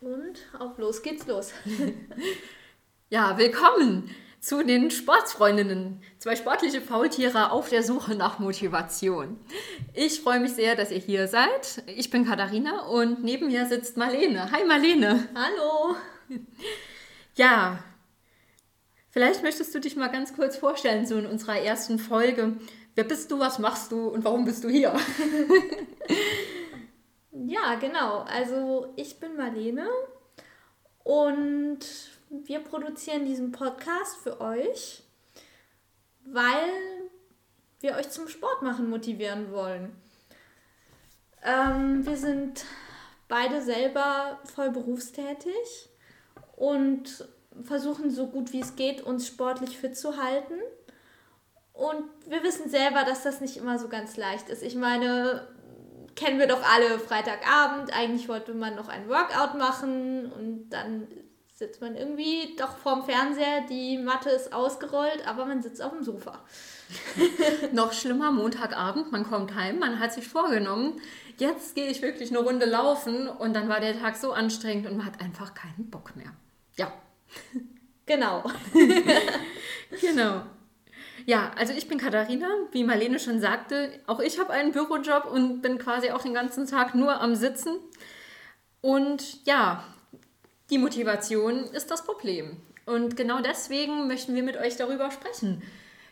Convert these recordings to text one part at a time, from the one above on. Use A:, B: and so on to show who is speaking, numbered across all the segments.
A: Und auf los geht's los.
B: ja, willkommen zu den Sportsfreundinnen. Zwei sportliche Faultiere auf der Suche nach Motivation. Ich freue mich sehr, dass ihr hier seid. Ich bin Katharina und neben mir sitzt Marlene. Hi Marlene.
A: Hallo.
B: Ja, vielleicht möchtest du dich mal ganz kurz vorstellen, so in unserer ersten Folge. Wer bist du, was machst du und warum bist du hier?
A: Ja, genau. Also ich bin Marlene und wir produzieren diesen Podcast für euch, weil wir euch zum Sport machen motivieren wollen. Ähm, wir sind beide selber voll berufstätig und versuchen so gut wie es geht, uns sportlich fit zu halten. Und wir wissen selber, dass das nicht immer so ganz leicht ist. Ich meine, kennen wir doch alle Freitagabend. Eigentlich wollte man noch ein Workout machen und dann sitzt man irgendwie doch vorm Fernseher, die Matte ist ausgerollt, aber man sitzt auf dem Sofa.
B: noch schlimmer, Montagabend, man kommt heim, man hat sich vorgenommen, jetzt gehe ich wirklich eine Runde laufen und dann war der Tag so anstrengend und man hat einfach keinen Bock mehr. Ja.
A: Genau.
B: genau. Ja, also ich bin Katharina, wie Marlene schon sagte. Auch ich habe einen Bürojob und bin quasi auch den ganzen Tag nur am Sitzen. Und ja, die Motivation ist das Problem. Und genau deswegen möchten wir mit euch darüber sprechen.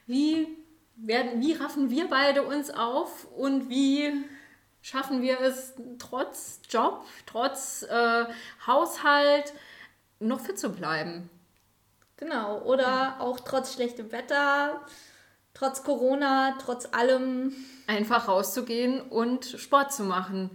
B: Wie, werden, wie raffen wir beide uns auf und wie schaffen wir es trotz Job, trotz äh, Haushalt noch fit zu bleiben?
A: Genau, oder auch trotz schlechtem Wetter, trotz Corona, trotz allem.
B: Einfach rauszugehen und Sport zu machen.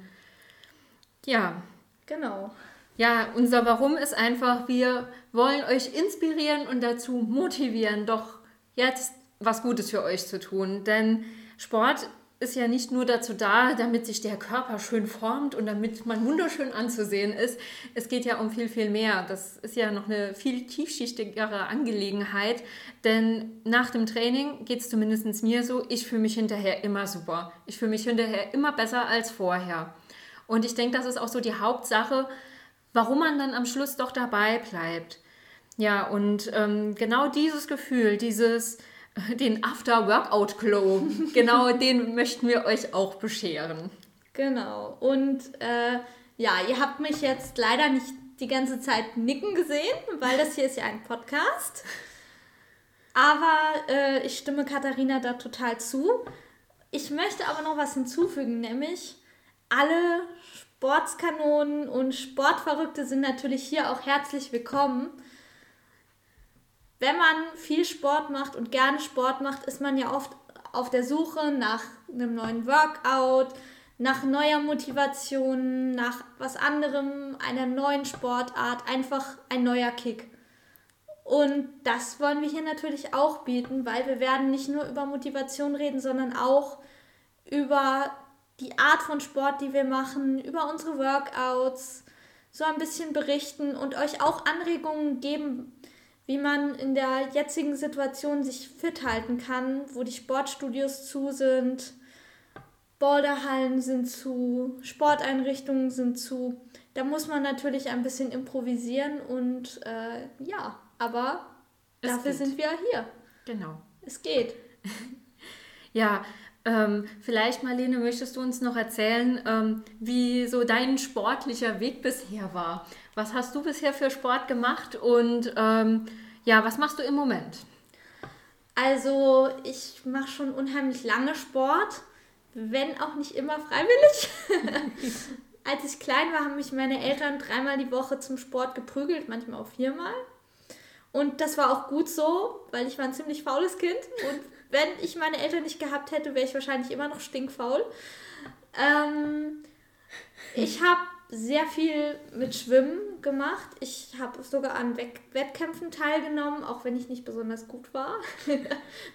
B: Ja.
A: Genau.
B: Ja, unser Warum ist einfach, wir wollen euch inspirieren und dazu motivieren, doch jetzt was Gutes für euch zu tun. Denn Sport ist ja nicht nur dazu da, damit sich der Körper schön formt und damit man wunderschön anzusehen ist. Es geht ja um viel, viel mehr. Das ist ja noch eine viel tiefschichtigere Angelegenheit. Denn nach dem Training geht es zumindest mir so, ich fühle mich hinterher immer super. Ich fühle mich hinterher immer besser als vorher. Und ich denke, das ist auch so die Hauptsache, warum man dann am Schluss doch dabei bleibt. Ja, und ähm, genau dieses Gefühl, dieses den After-Workout-Glow. genau den möchten wir euch auch bescheren.
A: Genau. Und äh, ja, ihr habt mich jetzt leider nicht die ganze Zeit nicken gesehen, weil das hier ist ja ein Podcast. Aber äh, ich stimme Katharina da total zu. Ich möchte aber noch was hinzufügen, nämlich alle Sportskanonen und Sportverrückte sind natürlich hier auch herzlich willkommen wenn man viel Sport macht und gerne Sport macht, ist man ja oft auf der Suche nach einem neuen Workout, nach neuer Motivation, nach was anderem, einer neuen Sportart, einfach ein neuer Kick. Und das wollen wir hier natürlich auch bieten, weil wir werden nicht nur über Motivation reden, sondern auch über die Art von Sport, die wir machen, über unsere Workouts, so ein bisschen berichten und euch auch Anregungen geben, wie man in der jetzigen Situation sich fit halten kann, wo die Sportstudios zu sind, Boulderhallen sind zu, Sporteinrichtungen sind zu. Da muss man natürlich ein bisschen improvisieren und äh, ja, aber es dafür geht. sind wir hier.
B: Genau.
A: Es geht.
B: ja, ähm, vielleicht, Marlene, möchtest du uns noch erzählen, ähm, wie so dein sportlicher Weg bisher war? Was hast du bisher für Sport gemacht und ähm, ja, was machst du im Moment?
A: Also, ich mache schon unheimlich lange Sport, wenn auch nicht immer freiwillig. Als ich klein war, haben mich meine Eltern dreimal die Woche zum Sport geprügelt, manchmal auch viermal. Und das war auch gut so, weil ich war ein ziemlich faules Kind. Und wenn ich meine Eltern nicht gehabt hätte, wäre ich wahrscheinlich immer noch stinkfaul. Ähm, ich habe sehr viel mit Schwimmen gemacht. Ich habe sogar an Wettkämpfen teilgenommen, auch wenn ich nicht besonders gut war.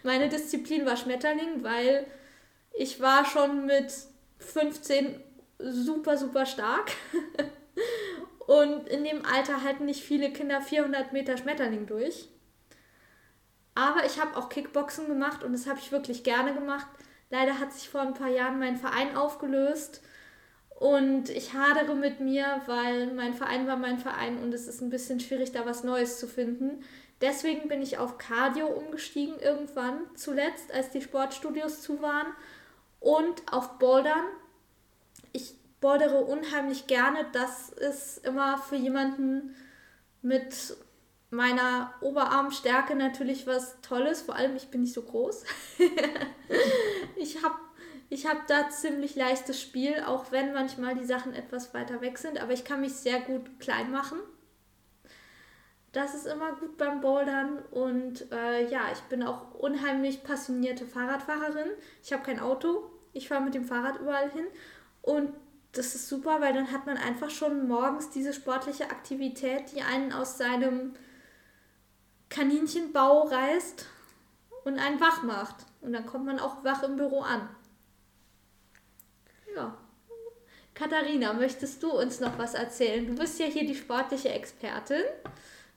A: Meine Disziplin war Schmetterling, weil ich war schon mit 15 super, super stark. Und in dem Alter halten nicht viele Kinder 400 Meter Schmetterling durch. Aber ich habe auch Kickboxen gemacht und das habe ich wirklich gerne gemacht. Leider hat sich vor ein paar Jahren mein Verein aufgelöst Und ich hadere mit mir, weil mein Verein war mein Verein und es ist ein bisschen schwierig, da was Neues zu finden. Deswegen bin ich auf Cardio umgestiegen irgendwann zuletzt, als die Sportstudios zu waren. Und auf Bouldern. Ich bouldere unheimlich gerne. Das ist immer für jemanden mit meiner Oberarmstärke natürlich was Tolles. Vor allem, ich bin nicht so groß. ich habe ich hab da ziemlich leichtes Spiel, auch wenn manchmal die Sachen etwas weiter weg sind. Aber ich kann mich sehr gut klein machen. Das ist immer gut beim Bouldern. Und äh, ja, ich bin auch unheimlich passionierte Fahrradfahrerin. Ich habe kein Auto. Ich fahre mit dem Fahrrad überall hin. Und das ist super, weil dann hat man einfach schon morgens diese sportliche Aktivität, die einen aus seinem Kaninchenbau reißt und einen wach macht. Und dann kommt man auch wach im Büro an. Ja. Katharina, möchtest du uns noch was erzählen? Du bist ja hier die sportliche Expertin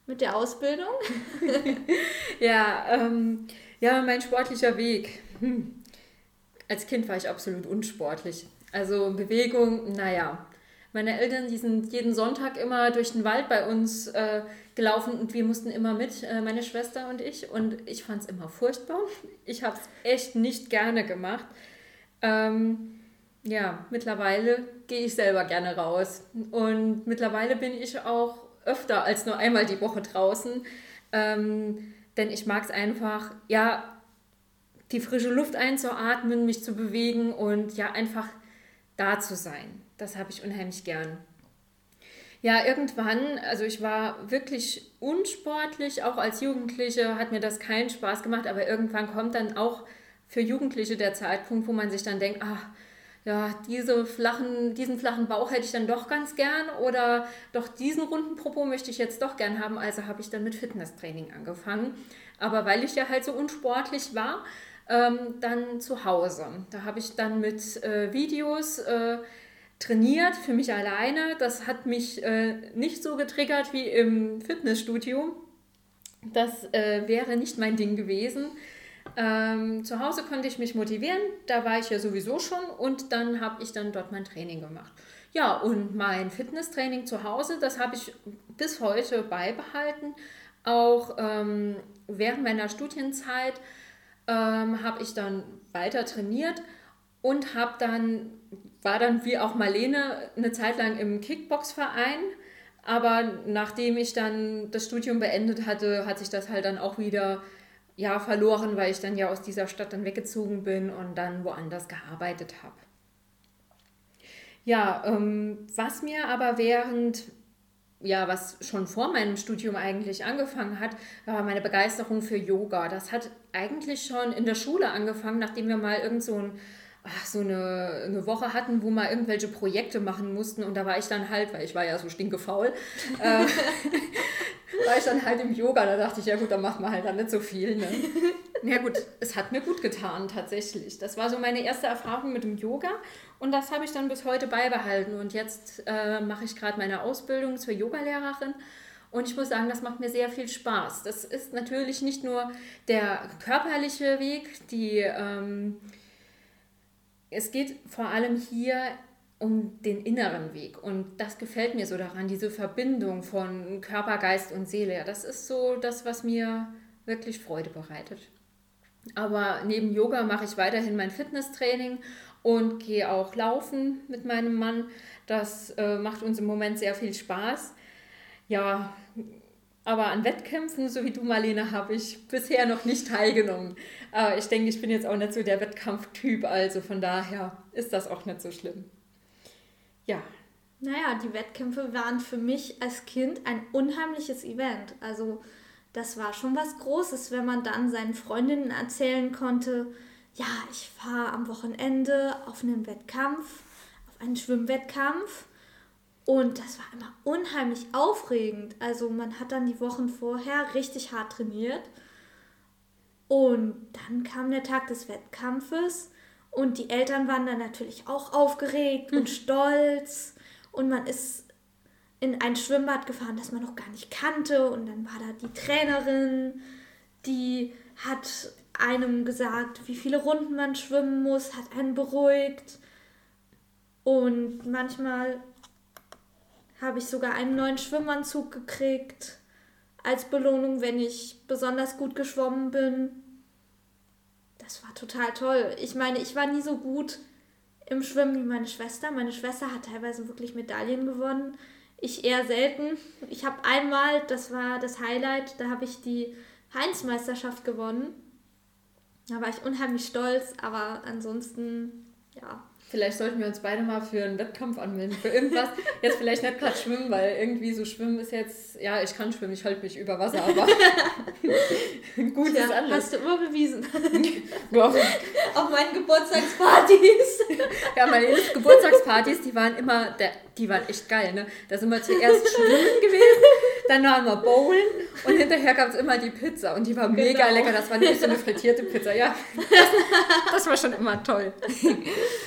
A: mit der Ausbildung.
B: ja, ähm, ja, mein sportlicher Weg. Hm. Als Kind war ich absolut unsportlich. Also Bewegung, naja. Meine Eltern, die sind jeden Sonntag immer durch den Wald bei uns äh, gelaufen und wir mussten immer mit, äh, meine Schwester und ich. Und ich fand es immer furchtbar. Ich habe es echt nicht gerne gemacht. Ähm, ja, mittlerweile gehe ich selber gerne raus. Und mittlerweile bin ich auch öfter als nur einmal die Woche draußen. Ähm, denn ich mag es einfach, ja, die frische Luft einzuatmen, mich zu bewegen und ja, einfach da zu sein. Das habe ich unheimlich gern. Ja, irgendwann, also ich war wirklich unsportlich, auch als Jugendliche hat mir das keinen Spaß gemacht, aber irgendwann kommt dann auch für Jugendliche der Zeitpunkt, wo man sich dann denkt, ach, ja, diese flachen, diesen flachen Bauch hätte ich dann doch ganz gern oder doch diesen runden Popo möchte ich jetzt doch gern haben. Also habe ich dann mit Fitnesstraining angefangen. Aber weil ich ja halt so unsportlich war, ähm, dann zu Hause. Da habe ich dann mit äh, Videos äh, trainiert für mich alleine. Das hat mich äh, nicht so getriggert wie im Fitnessstudio. Das äh, wäre nicht mein Ding gewesen. Ähm, zu Hause konnte ich mich motivieren, da war ich ja sowieso schon und dann habe ich dann dort mein Training gemacht. Ja, und mein Fitnesstraining zu Hause, das habe ich bis heute beibehalten. Auch ähm, während meiner Studienzeit ähm, habe ich dann weiter trainiert und habe dann war dann wie auch Marlene eine Zeit lang im Kickbox-Verein. Aber nachdem ich dann das Studium beendet hatte, hat sich das halt dann auch wieder ja, verloren, weil ich dann ja aus dieser Stadt dann weggezogen bin und dann woanders gearbeitet habe. Ja, ähm, was mir aber während, ja, was schon vor meinem Studium eigentlich angefangen hat, war meine Begeisterung für Yoga. Das hat eigentlich schon in der Schule angefangen, nachdem wir mal irgend so ein ach, so eine, eine Woche hatten, wo wir irgendwelche Projekte machen mussten und da war ich dann halt, weil ich war ja so stinkefaul, äh, war ich dann halt im Yoga, da dachte ich, ja gut, dann machen wir halt dann nicht so viel. Ne? Ja gut, es hat mir gut getan tatsächlich. Das war so meine erste Erfahrung mit dem Yoga und das habe ich dann bis heute beibehalten und jetzt äh, mache ich gerade meine Ausbildung zur Yogalehrerin und ich muss sagen, das macht mir sehr viel Spaß. Das ist natürlich nicht nur der körperliche Weg, die... Ähm, es geht vor allem hier um den inneren Weg. Und das gefällt mir so daran, diese Verbindung von Körper, Geist und Seele. Das ist so das, was mir wirklich Freude bereitet. Aber neben Yoga mache ich weiterhin mein Fitnesstraining und gehe auch laufen mit meinem Mann. Das äh, macht uns im Moment sehr viel Spaß. Ja, aber an Wettkämpfen, so wie du, Marlene, habe ich bisher noch nicht teilgenommen. Aber ich denke, ich bin jetzt auch nicht so der Wettkampftyp, also von daher ist das auch nicht so schlimm. Ja.
A: Naja, die Wettkämpfe waren für mich als Kind ein unheimliches Event. Also das war schon was Großes, wenn man dann seinen Freundinnen erzählen konnte, ja, ich fahre am Wochenende auf einen Wettkampf, auf einen Schwimmwettkampf und das war immer unheimlich aufregend. Also man hat dann die Wochen vorher richtig hart trainiert. Und dann kam der Tag des Wettkampfes und die Eltern waren dann natürlich auch aufgeregt und hm. stolz. Und man ist in ein Schwimmbad gefahren, das man noch gar nicht kannte. Und dann war da die Trainerin, die hat einem gesagt, wie viele Runden man schwimmen muss, hat einen beruhigt. Und manchmal habe ich sogar einen neuen Schwimmanzug gekriegt als Belohnung, wenn ich besonders gut geschwommen bin. Das war total toll. Ich meine, ich war nie so gut im Schwimmen wie meine Schwester. Meine Schwester hat teilweise wirklich Medaillen gewonnen. Ich eher selten. Ich habe einmal, das war das Highlight, da habe ich die Heinz-Meisterschaft gewonnen. Da war ich unheimlich stolz, aber ansonsten, ja,
B: Vielleicht sollten wir uns beide mal für einen Wettkampf anmelden, für irgendwas. Jetzt vielleicht nicht gerade schwimmen, weil irgendwie so schwimmen ist jetzt, ja, ich kann schwimmen, ich halte mich über Wasser, aber
A: gut ja, ist anders. Hast du immer bewiesen. ja. Auf meinen Geburtstagspartys.
B: ja, meine Geburtstagspartys, die waren immer, der, die waren echt geil, ne? Da sind wir zuerst schwimmen gewesen, dann waren wir bowlen und hinterher gab es immer die Pizza und die war genau. mega lecker. Das war nicht so eine frittierte Pizza, ja. Das, das war schon immer toll.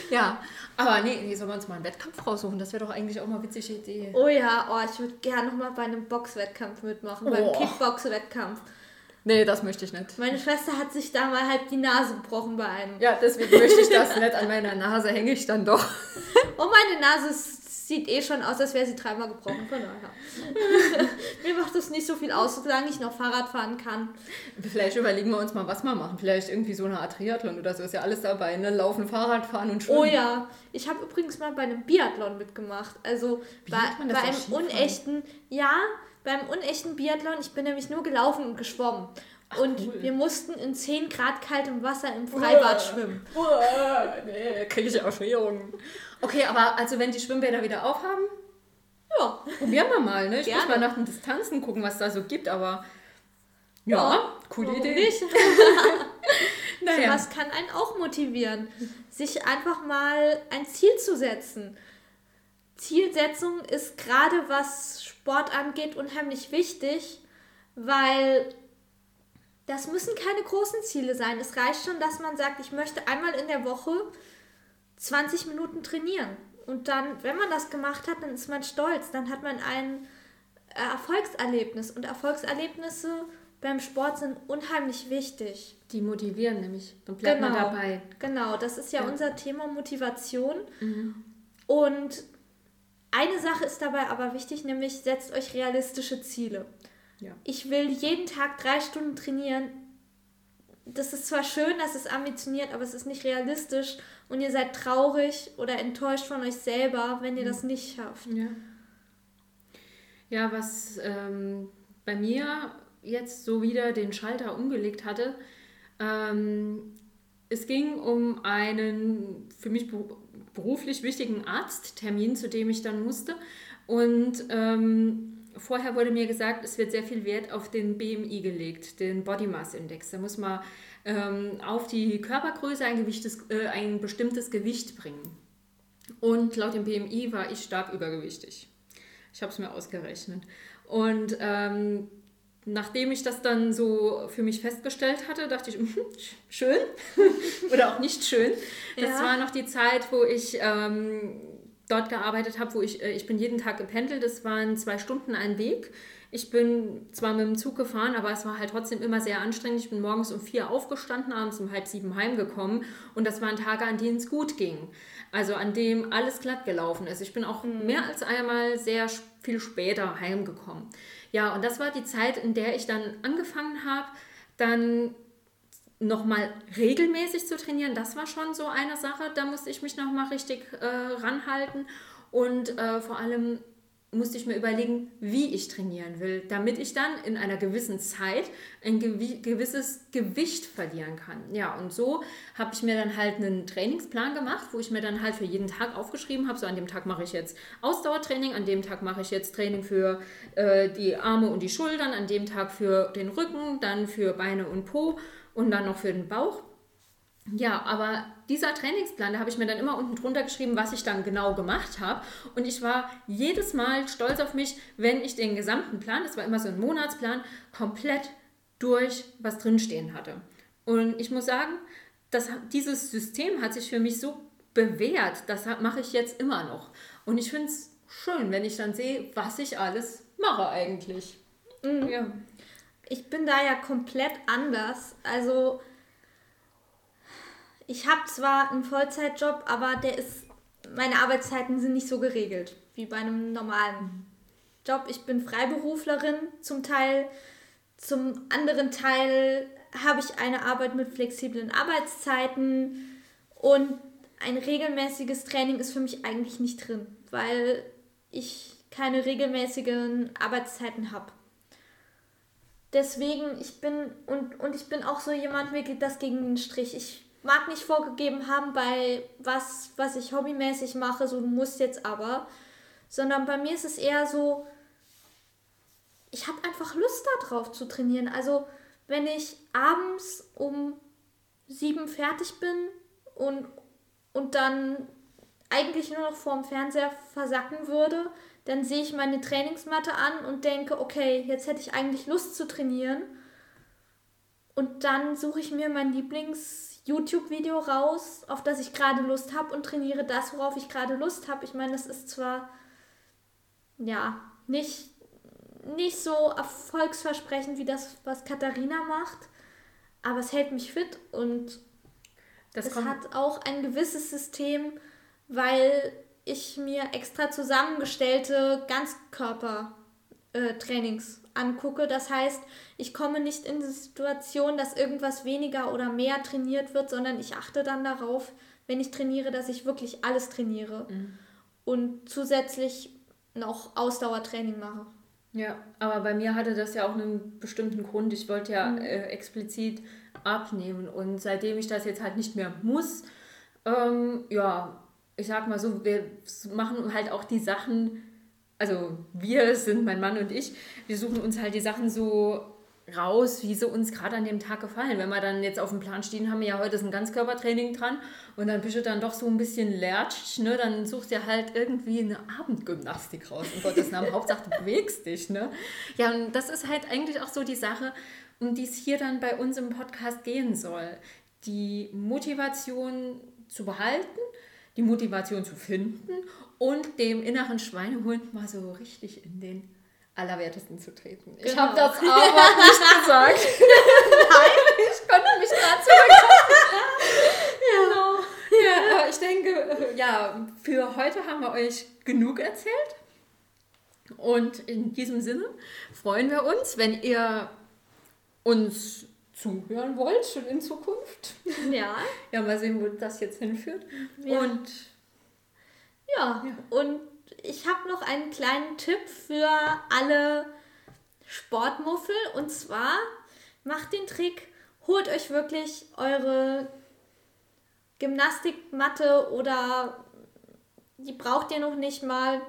B: ja, aber nee, nee, sollen wir uns mal einen Wettkampf raussuchen? Das wäre doch eigentlich auch mal eine witzige Idee.
A: Oh ja, oh, ich würde gerne noch mal bei einem Boxwettkampf mitmachen, oh. beim Kickbox-Wettkampf.
B: Nee, das möchte ich nicht.
A: Meine Schwester hat sich da mal halb die Nase gebrochen bei einem.
B: Ja, deswegen möchte ich das nicht. An meiner Nase hänge ich dann doch.
A: Oh, meine Nase ist sieht eh schon aus, als wäre sie dreimal gebrochen. Von daher. Mir macht das nicht so viel aus, solange ich noch Fahrrad fahren kann.
B: Vielleicht überlegen wir uns mal, was wir machen. Vielleicht irgendwie so eine Art Triathlon oder so. Ist ja alles dabei, ne? Laufen, Fahrrad fahren und
A: schwimmen. Oh ja. Ich habe übrigens mal bei einem Biathlon mitgemacht. Also bei, bei einem unechten, ja, beim unechten Biathlon. Ich bin nämlich nur gelaufen und geschwommen. Ach, und cool. wir mussten in 10 Grad kaltem Wasser im Freibad schwimmen.
B: nee, kriege ich Erschwerungen. Okay, aber also wenn die Schwimmbäder wieder aufhaben, ja. Probieren wir mal, ne? Ich Gerne. muss mal nach den Distanzen gucken, was da so gibt, aber ja, ja coole Idee. Nicht?
A: naja. Was kann einen auch motivieren, sich einfach mal ein Ziel zu setzen. Zielsetzung ist gerade was Sport angeht unheimlich wichtig, weil das müssen keine großen Ziele sein. Es reicht schon, dass man sagt, ich möchte einmal in der Woche 20 Minuten trainieren. Und dann, wenn man das gemacht hat, dann ist man stolz. Dann hat man ein äh, Erfolgserlebnis. Und Erfolgserlebnisse beim Sport sind unheimlich wichtig.
B: Die motivieren nämlich. Dann bleibt genau, man dabei.
A: Genau, das ist ja, ja. unser Thema Motivation. Mhm. Und eine Sache ist dabei aber wichtig, nämlich setzt euch realistische Ziele. Ja. Ich will jeden Tag drei Stunden trainieren. Das ist zwar schön, das ist ambitioniert, aber es ist nicht realistisch und ihr seid traurig oder enttäuscht von euch selber, wenn ihr mhm. das nicht schafft.
B: Ja, ja was ähm, bei mir jetzt so wieder den Schalter umgelegt hatte, ähm, es ging um einen für mich beruflich wichtigen Arzttermin, zu dem ich dann musste. Und ähm, vorher wurde mir gesagt, es wird sehr viel Wert auf den BMI gelegt, den Body Mass Index. Da muss man ähm, auf die Körpergröße ein, Gewichtes, äh, ein bestimmtes Gewicht bringen. Und laut dem BMI war ich stark übergewichtig. Ich habe es mir ausgerechnet. Und ähm, nachdem ich das dann so für mich festgestellt hatte, dachte ich, schön oder auch nicht schön. Das ja. war noch die Zeit, wo ich ähm, dort gearbeitet habe, wo ich, äh, ich bin jeden Tag gependelt. Das waren zwei Stunden ein Weg. Ich bin zwar mit dem Zug gefahren, aber es war halt trotzdem immer sehr anstrengend. Ich bin morgens um vier aufgestanden, abends um halb sieben heimgekommen und das waren Tage, an denen es gut ging. Also an dem alles glatt gelaufen ist. Ich bin auch mhm. mehr als einmal sehr viel später heimgekommen. Ja, und das war die Zeit, in der ich dann angefangen habe, dann nochmal regelmäßig zu trainieren. Das war schon so eine Sache, da musste ich mich nochmal richtig äh, ranhalten und äh, vor allem musste ich mir überlegen, wie ich trainieren will, damit ich dann in einer gewissen Zeit ein gewisses Gewicht verlieren kann. Ja, und so habe ich mir dann halt einen Trainingsplan gemacht, wo ich mir dann halt für jeden Tag aufgeschrieben habe, so an dem Tag mache ich jetzt Ausdauertraining, an dem Tag mache ich jetzt Training für äh, die Arme und die Schultern, an dem Tag für den Rücken, dann für Beine und Po und dann noch für den Bauch. Ja, aber dieser Trainingsplan, da habe ich mir dann immer unten drunter geschrieben, was ich dann genau gemacht habe. Und ich war jedes Mal stolz auf mich, wenn ich den gesamten Plan, das war immer so ein Monatsplan, komplett durch was drinstehen hatte. Und ich muss sagen, das, dieses System hat sich für mich so bewährt, das mache ich jetzt immer noch. Und ich finde es schön, wenn ich dann sehe, was ich alles mache eigentlich.
A: Mhm. Ja. Ich bin da ja komplett anders. Also ich habe zwar einen Vollzeitjob, aber der ist meine Arbeitszeiten sind nicht so geregelt wie bei einem normalen Job. Ich bin Freiberuflerin zum Teil, zum anderen Teil habe ich eine Arbeit mit flexiblen Arbeitszeiten und ein regelmäßiges Training ist für mich eigentlich nicht drin, weil ich keine regelmäßigen Arbeitszeiten habe. Deswegen, ich bin, und, und ich bin auch so jemand, mir geht das gegen den Strich. Ich mag nicht vorgegeben haben bei was, was ich hobbymäßig mache, so du musst jetzt aber, sondern bei mir ist es eher so, ich habe einfach Lust darauf zu trainieren. Also wenn ich abends um sieben fertig bin und, und dann eigentlich nur noch vorm Fernseher versacken würde, dann sehe ich meine Trainingsmatte an und denke, okay, jetzt hätte ich eigentlich Lust zu trainieren. Und dann suche ich mir mein Lieblings-YouTube-Video raus, auf das ich gerade Lust habe und trainiere das, worauf ich gerade Lust habe. Ich meine, das ist zwar ja nicht, nicht so erfolgsversprechend wie das, was Katharina macht, aber es hält mich fit und das es hat auch ein gewisses System, weil ich mir extra zusammengestellte Ganzkörpertrainings äh, angucke. Das heißt, ich komme nicht in die Situation, dass irgendwas weniger oder mehr trainiert wird, sondern ich achte dann darauf, wenn ich trainiere, dass ich wirklich alles trainiere mhm. und zusätzlich noch Ausdauertraining mache.
B: Ja, aber bei mir hatte das ja auch einen bestimmten Grund. Ich wollte ja mhm. äh, explizit abnehmen und seitdem ich das jetzt halt nicht mehr muss, ähm, ja, ich sag mal so, wir machen halt auch die Sachen, also wir sind mein Mann und ich, wir suchen uns halt die Sachen so raus, wie sie uns gerade an dem Tag gefallen. Wenn wir dann jetzt auf dem Plan stehen, haben wir ja heute ein Ganzkörpertraining dran und dann bist du dann doch so ein bisschen lertsch, ne? dann suchst du halt irgendwie eine Abendgymnastik raus. In Gottes Namen, Hauptsache du bewegst dich. Ne? Ja, und das ist halt eigentlich auch so die Sache, um die es hier dann bei uns im Podcast gehen soll. Die Motivation zu behalten die Motivation zu finden und dem inneren Schweinehund mal so richtig in den Allerwertesten zu treten. Ich habe genau. das aber nicht gesagt. Nein, ich konnte mich gerade zurückhalten. ja. Genau. Ja, aber ich denke, ja, für heute haben wir euch genug erzählt. Und in diesem Sinne freuen wir uns, wenn ihr uns zuhören wollt, schon in Zukunft. Ja. ja, mal sehen, wo das jetzt hinführt. Ja. Und
A: ja, ja. und ich habe noch einen kleinen Tipp für alle Sportmuffel. Und zwar macht den Trick, holt euch wirklich eure Gymnastikmatte oder die braucht ihr noch nicht mal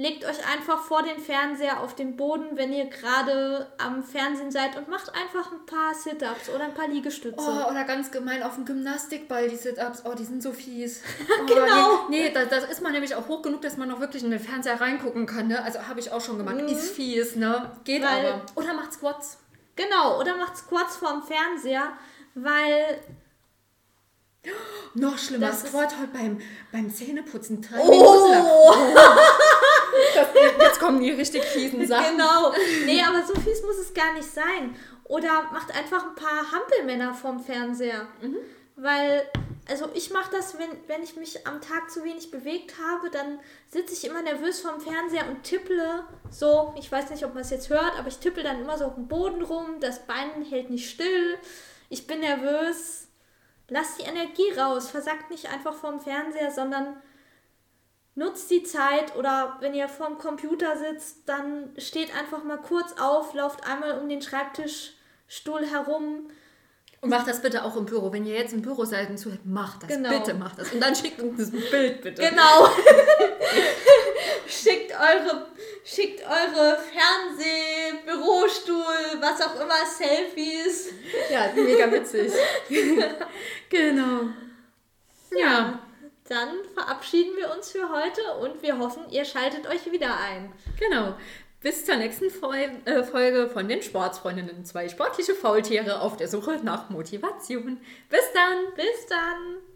A: legt euch einfach vor den Fernseher auf den Boden, wenn ihr gerade am Fernsehen seid und macht einfach ein paar Sit-Ups oder ein paar Liegestütze.
B: Oh, oder ganz gemein auf dem Gymnastikball, die Sit-Ups. Oh, die sind so fies. Oh, genau. Nee, nee da, das ist man nämlich auch hoch genug, dass man noch wirklich in den Fernseher reingucken kann. Ne? Also habe ich auch schon gemacht. Mhm. Ist fies, ne? Geht weil, aber.
A: Oder macht Squats. Genau, oder macht Squats vorm Fernseher, weil
B: noch schlimmer, Squat heute beim, beim Zähneputzen. Drei oh. oh. Kommen die richtig fiesen Sachen.
A: Genau. Nee, aber so fies muss es gar nicht sein. Oder macht einfach ein paar Hampelmänner vorm Fernseher. Mhm. Weil, also ich mache das, wenn, wenn ich mich am Tag zu wenig bewegt habe, dann sitze ich immer nervös vorm Fernseher und tipple so, ich weiß nicht, ob man es jetzt hört, aber ich tippel dann immer so auf dem Boden rum, das Bein hält nicht still, ich bin nervös, Lasst die Energie raus. Versackt nicht einfach vorm Fernseher, sondern nutzt die Zeit oder wenn ihr vorm Computer sitzt, dann steht einfach mal kurz auf, lauft einmal um den Schreibtischstuhl herum.
B: Und macht das bitte auch im Büro. Wenn ihr jetzt im Büro seid und zuhört, macht das. Genau. Bitte macht das. Und dann schickt uns ein Bild, bitte. Genau.
A: schickt eure, schickt eure Fernseh, Bürostuhl, was auch immer, Selfies.
B: Ja, mega witzig. genau.
A: Ja. Dann verabschieden wir uns für heute und wir hoffen, ihr schaltet euch wieder ein.
B: Genau. Bis zur nächsten äh, Folge von den Sportsfreundinnen. Zwei sportliche Faultiere auf der Suche nach Motivation. Bis dann.
A: Bis dann.